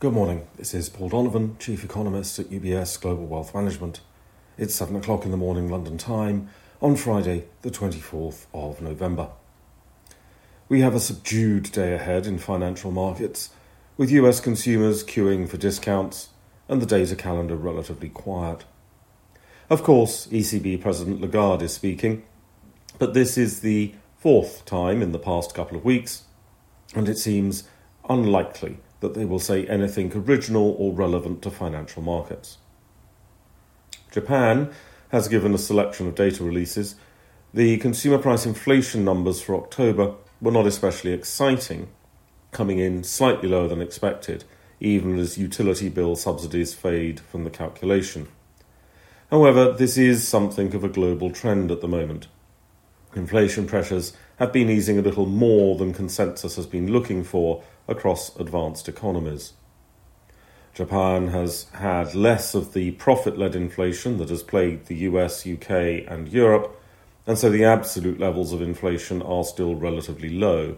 Good morning. This is Paul Donovan, Chief Economist at UBS Global Wealth Management. It's 7 o'clock in the morning London time on Friday, the 24th of November. We have a subdued day ahead in financial markets, with US consumers queuing for discounts and the data calendar relatively quiet. Of course, ECB President Lagarde is speaking, but this is the fourth time in the past couple of weeks, and it seems unlikely that they will say anything original or relevant to financial markets. Japan has given a selection of data releases. The consumer price inflation numbers for October were not especially exciting, coming in slightly lower than expected, even as utility bill subsidies fade from the calculation. However, this is something of a global trend at the moment. Inflation pressures have been easing a little more than consensus has been looking for across advanced economies. Japan has had less of the profit led inflation that has plagued the US, UK, and Europe, and so the absolute levels of inflation are still relatively low.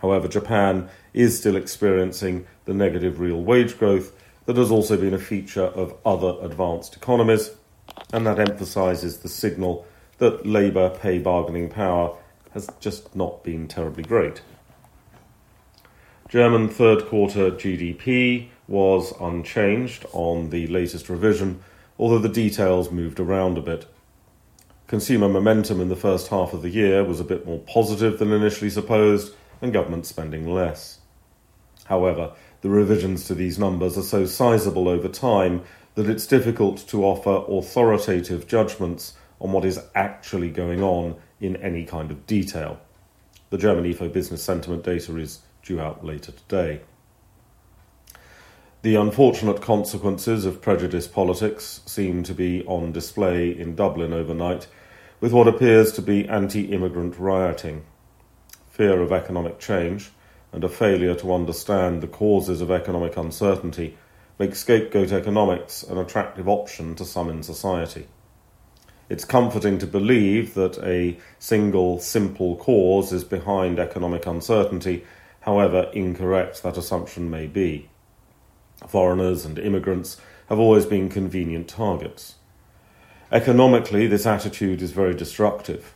However, Japan is still experiencing the negative real wage growth that has also been a feature of other advanced economies, and that emphasises the signal that labour pay bargaining power has just not been terribly great. German third quarter GDP was unchanged on the latest revision, although the details moved around a bit. Consumer momentum in the first half of the year was a bit more positive than initially supposed, and government spending less. However, the revisions to these numbers are so sizable over time that it's difficult to offer authoritative judgments on what is actually going on in any kind of detail. The German IFO business sentiment data is due out later today. The unfortunate consequences of prejudice politics seem to be on display in Dublin overnight, with what appears to be anti immigrant rioting. Fear of economic change and a failure to understand the causes of economic uncertainty make scapegoat economics an attractive option to some in society. It's comforting to believe that a single, simple cause is behind economic uncertainty however incorrect that assumption may be. Foreigners and immigrants have always been convenient targets. Economically, this attitude is very destructive.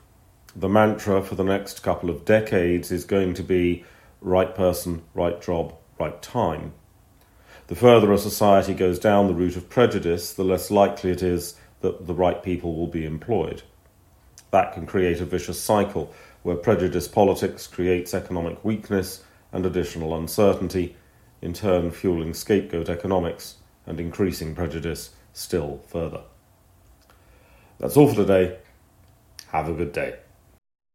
The mantra for the next couple of decades is going to be right person, right job, right time. The further a society goes down the route of prejudice, the less likely it is that the right people will be employed. That can create a vicious cycle where prejudice politics creates economic weakness and additional uncertainty, in turn fueling scapegoat economics and increasing prejudice still further. That's all for today. Have a good day.